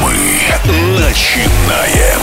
Мы начинаем.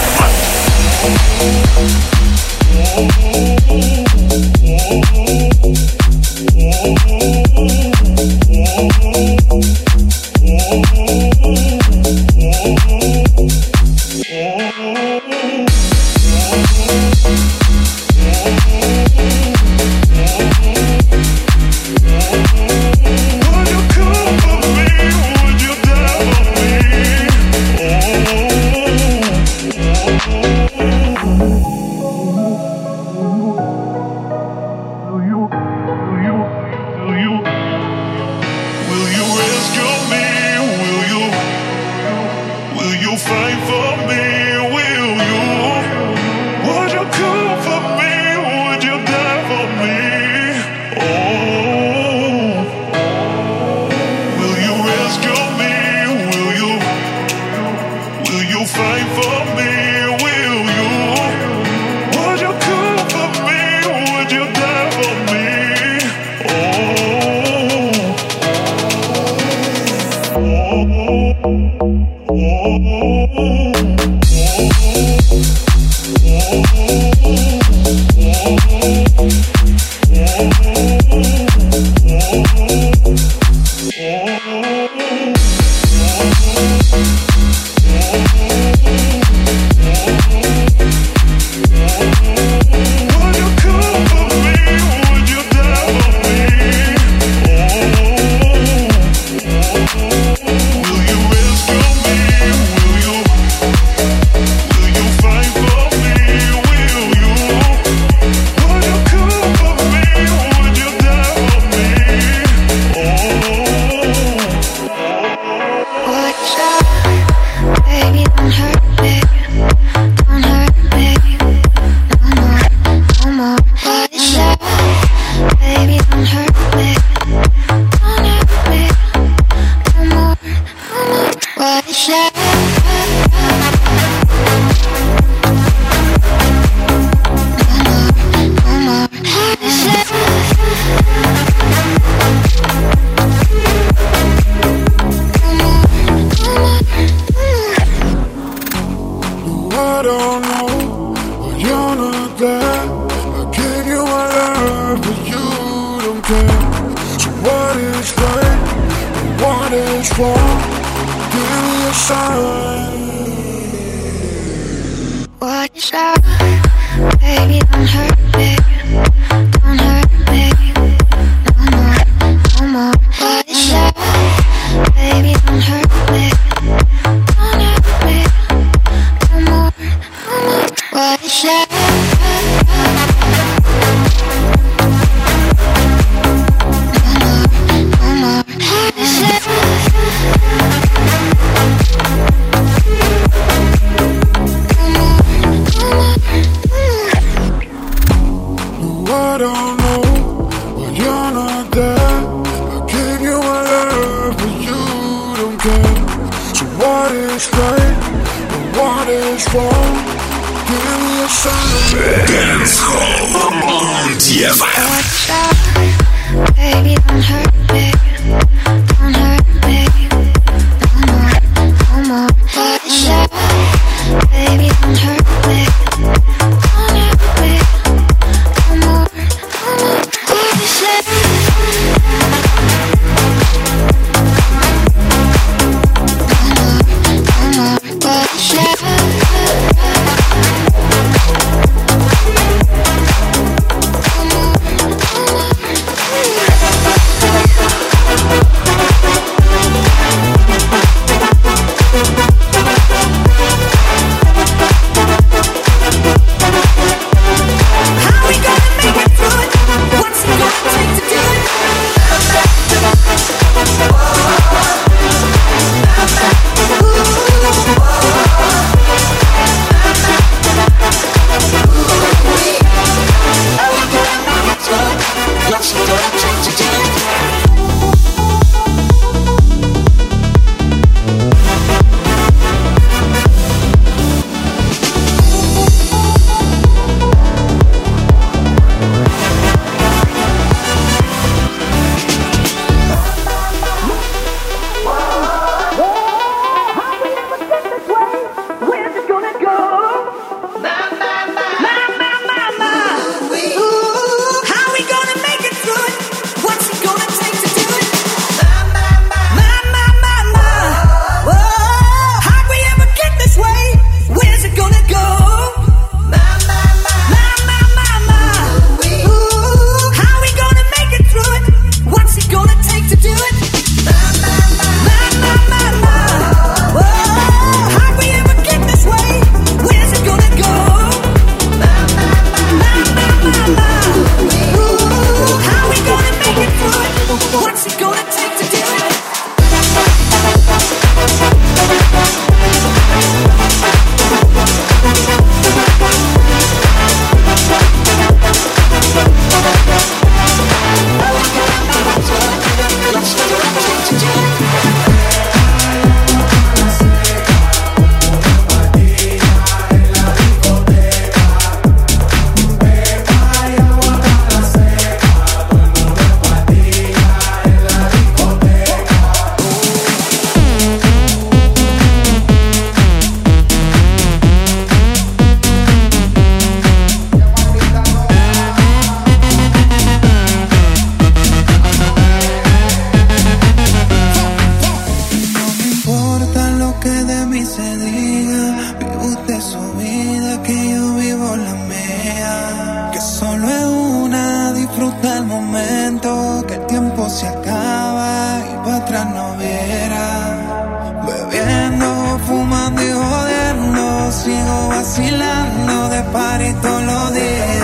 Vacilando de par y todos los días.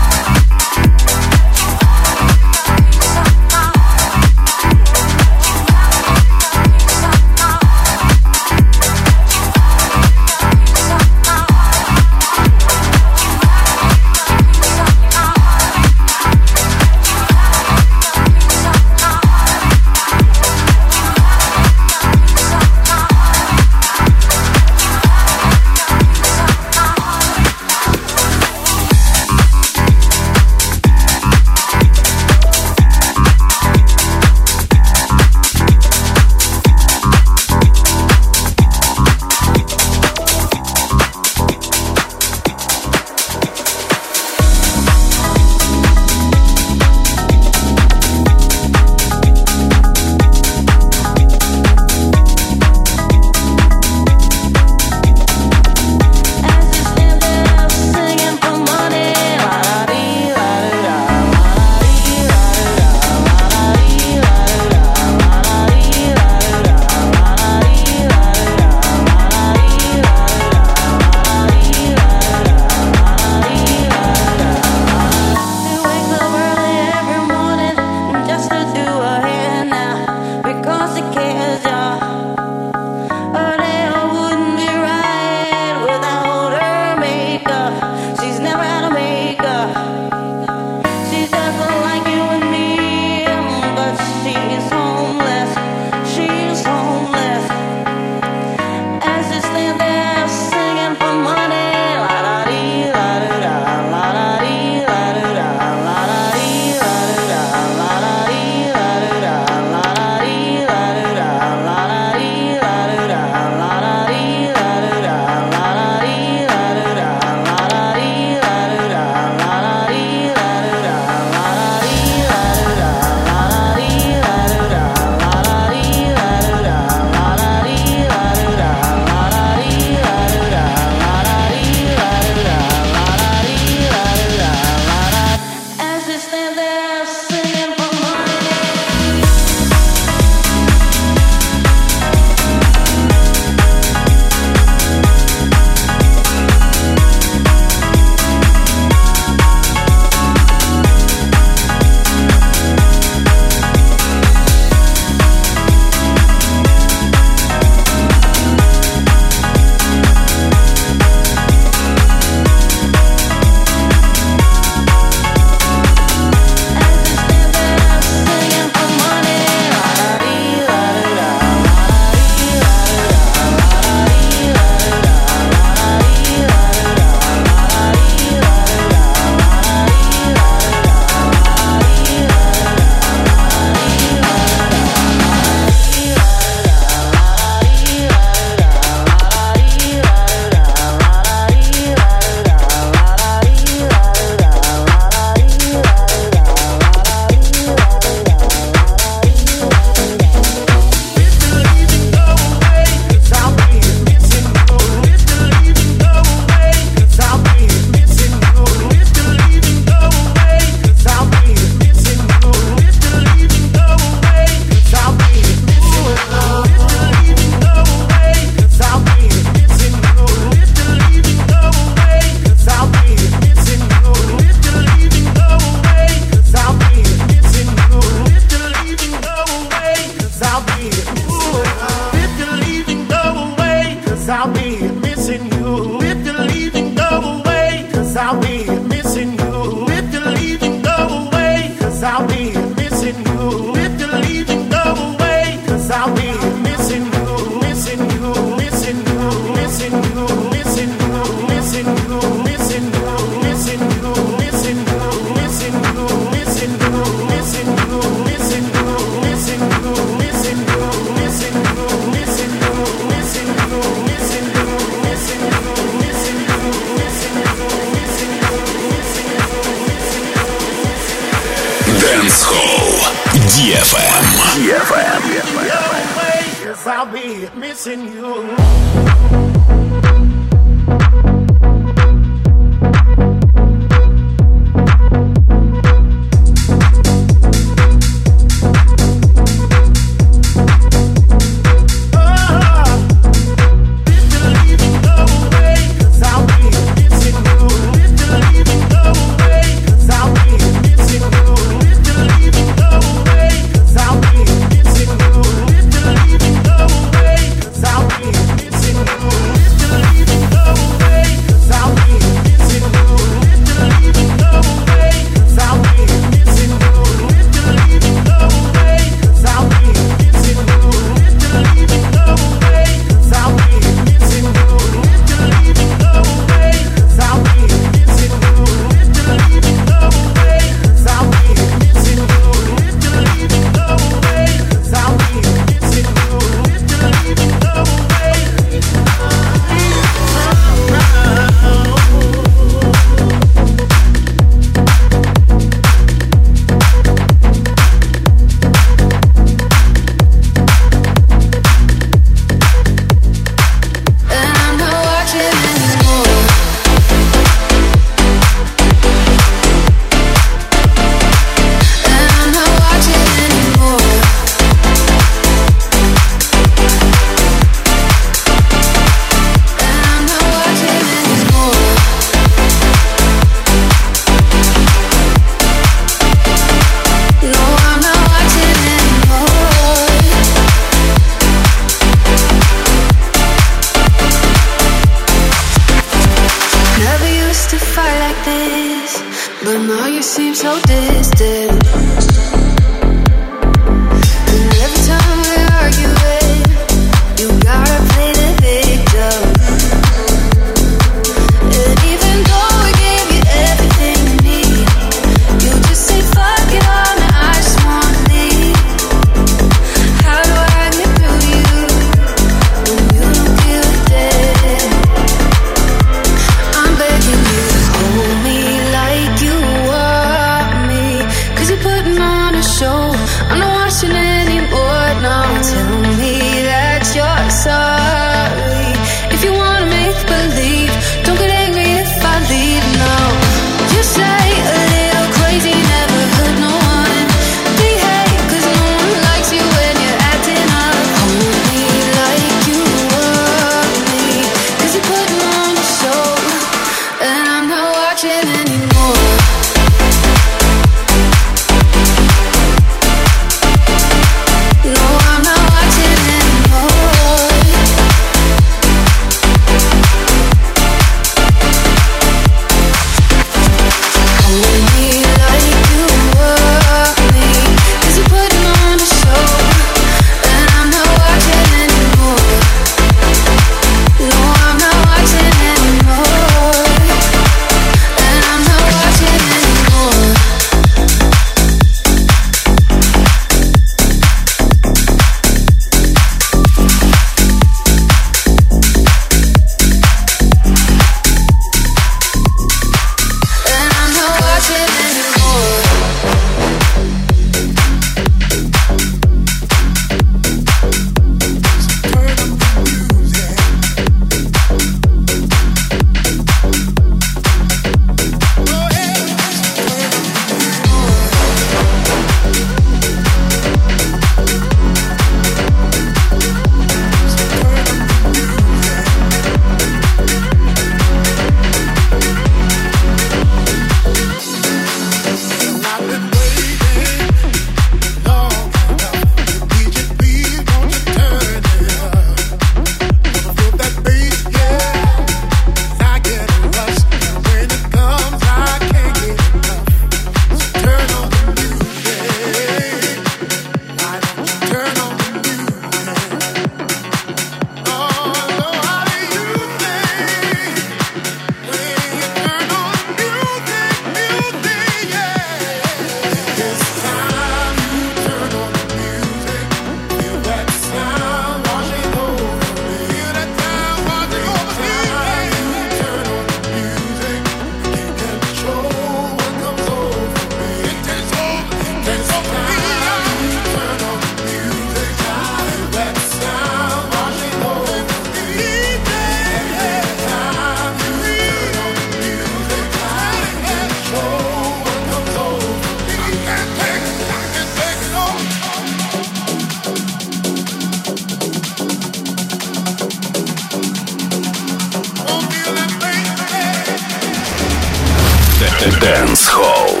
Dance Hall.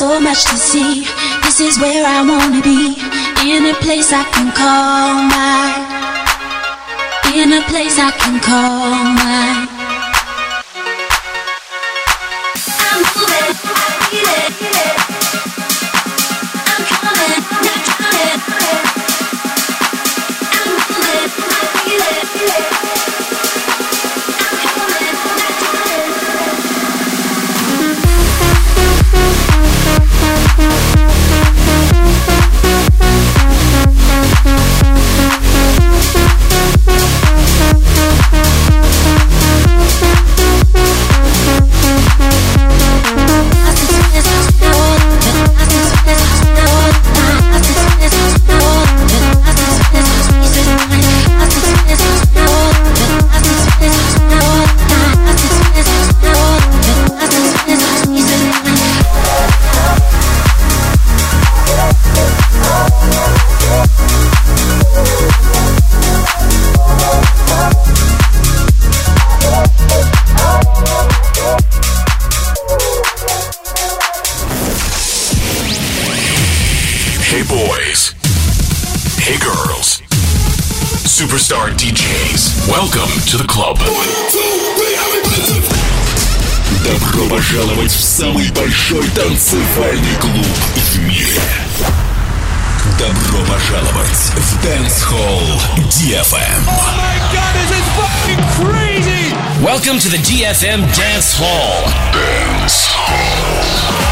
So much to see. This is where I wanna be. In a place I can call mine. In a place I can call mine. большой танцевальный клуб в мире. Добро пожаловать в Dance Hall DFM. Oh my god, this is fucking crazy! Welcome to the DFM Dance Hall. Dance Dance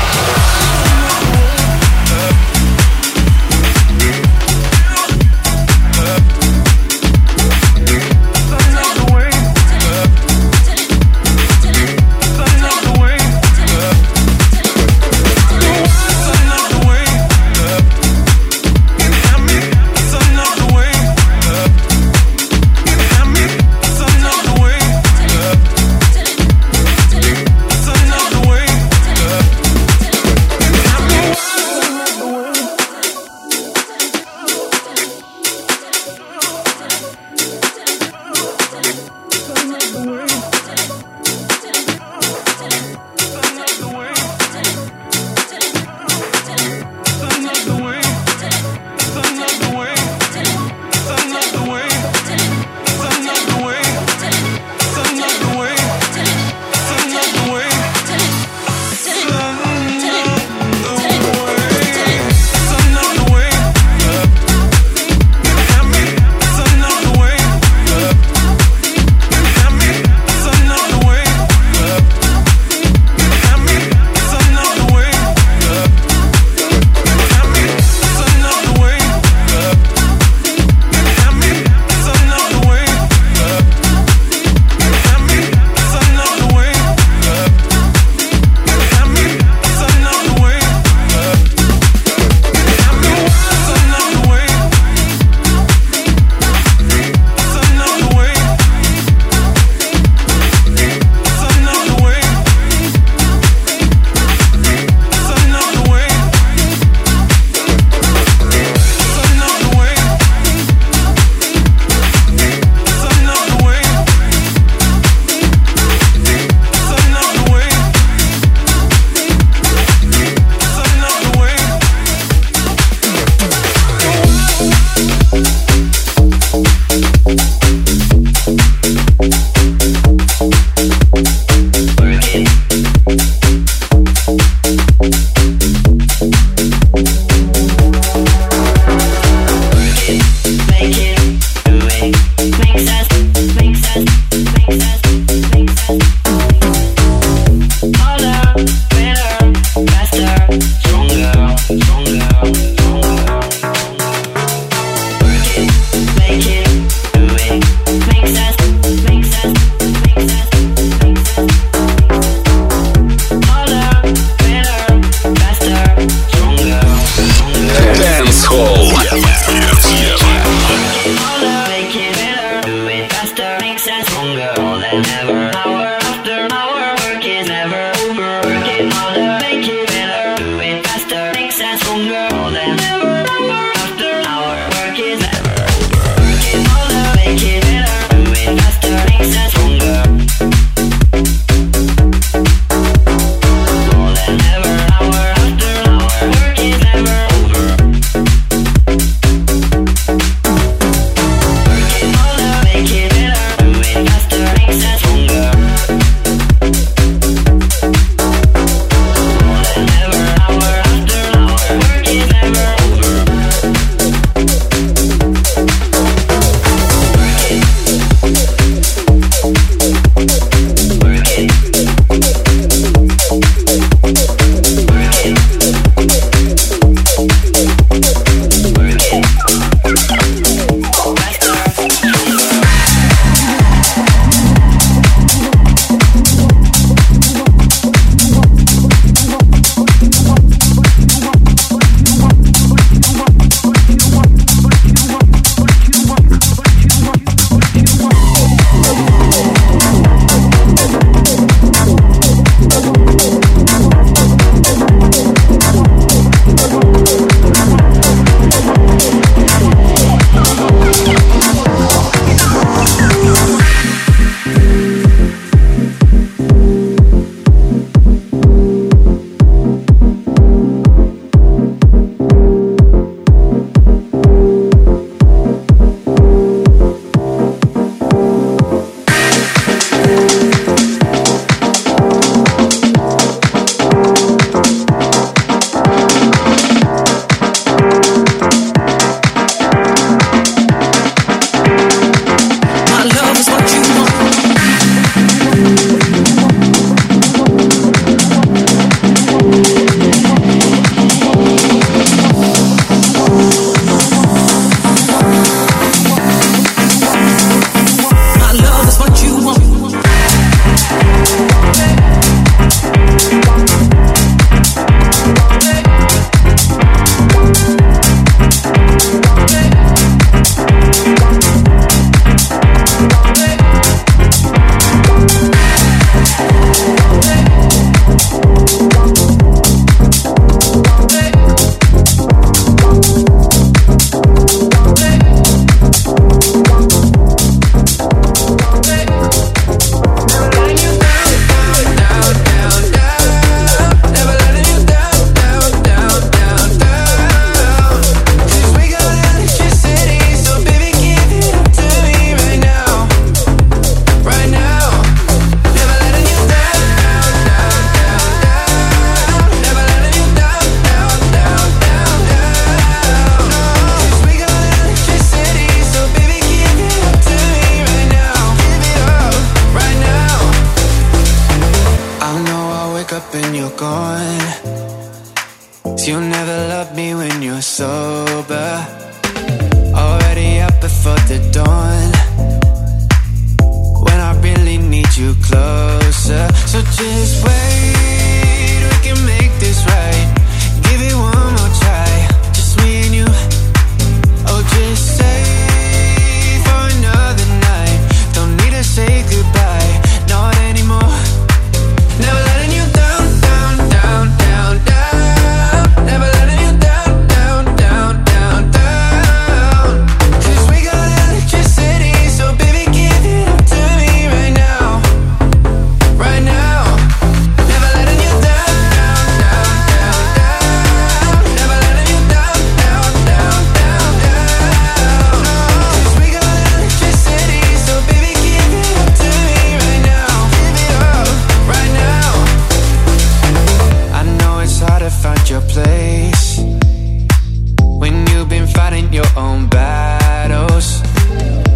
your own battles.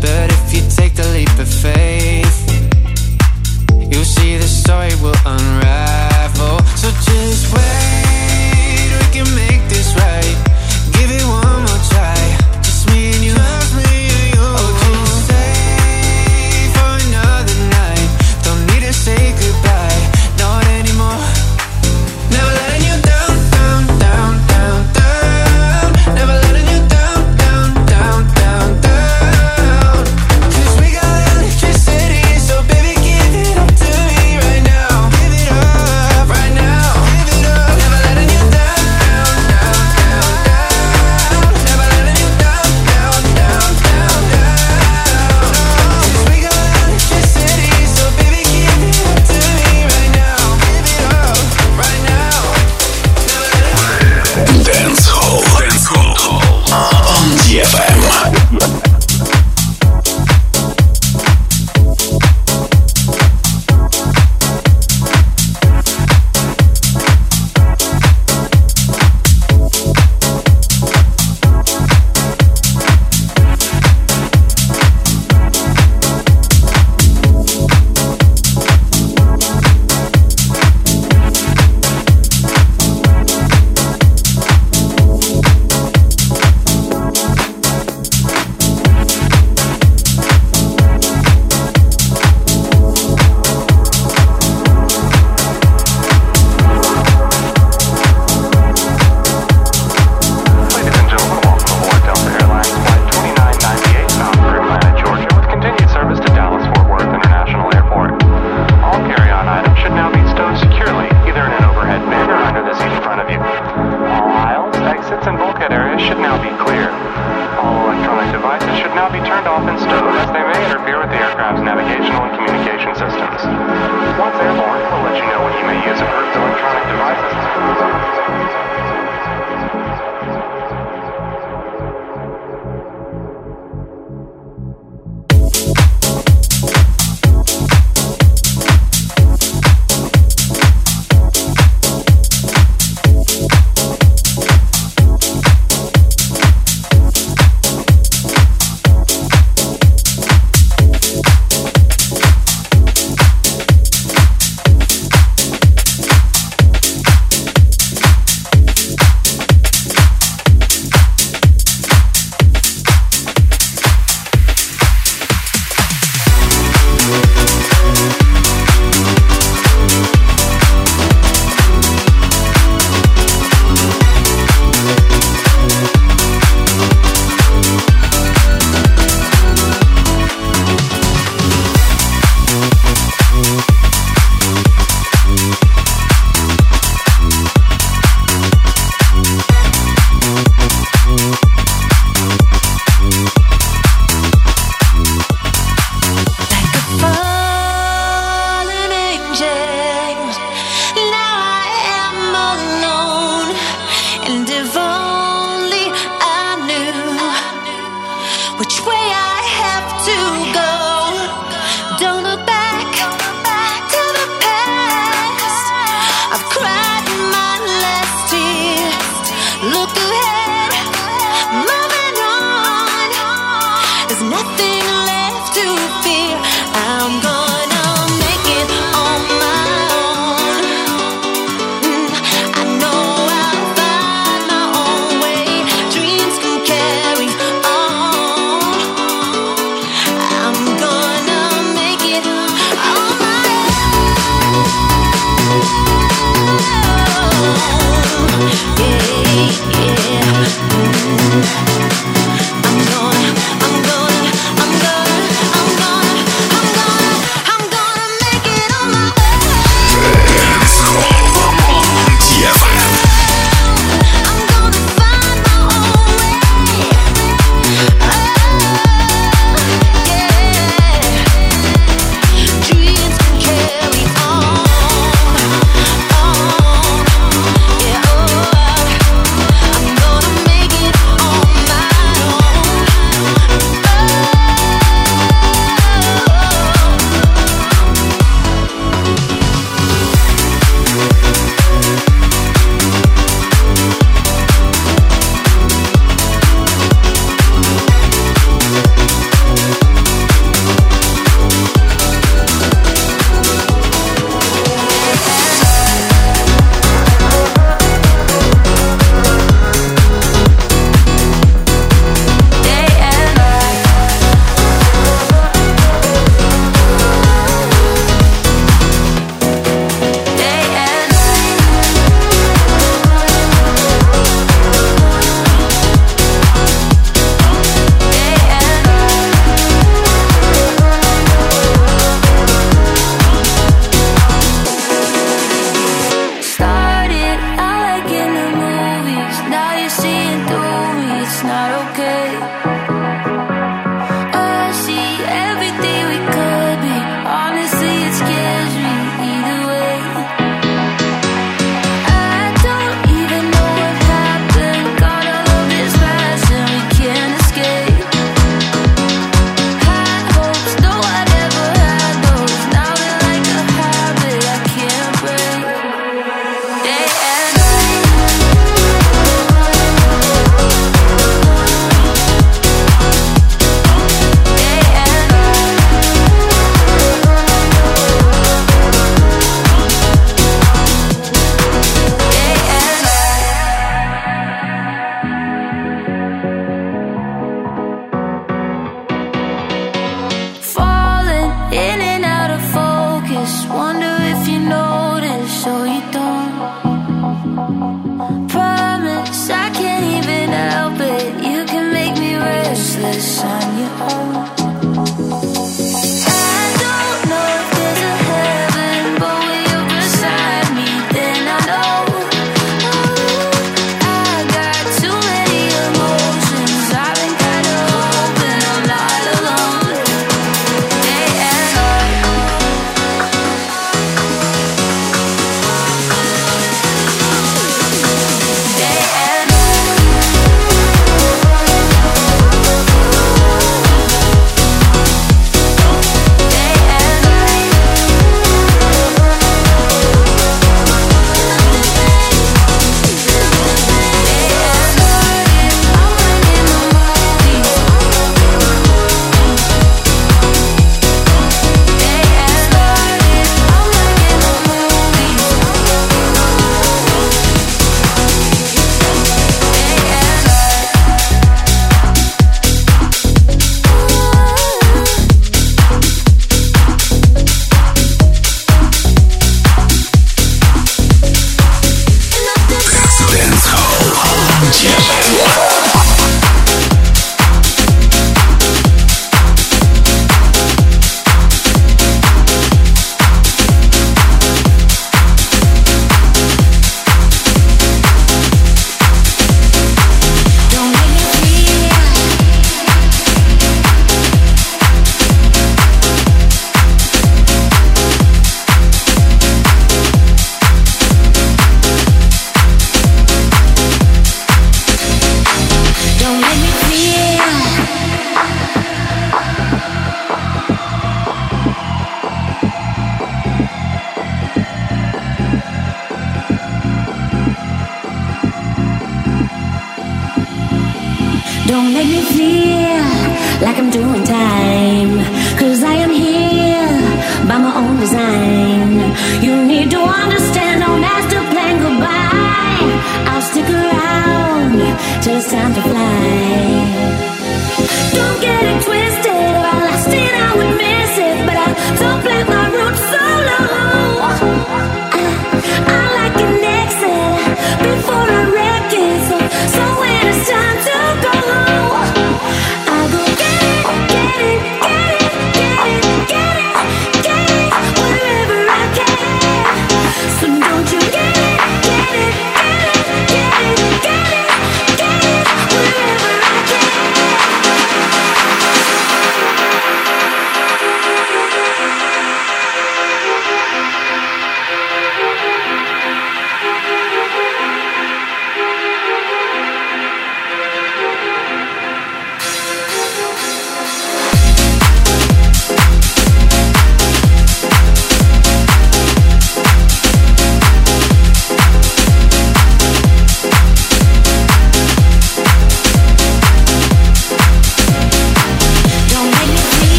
But if you take the leap of faith, you'll see the story will unravel.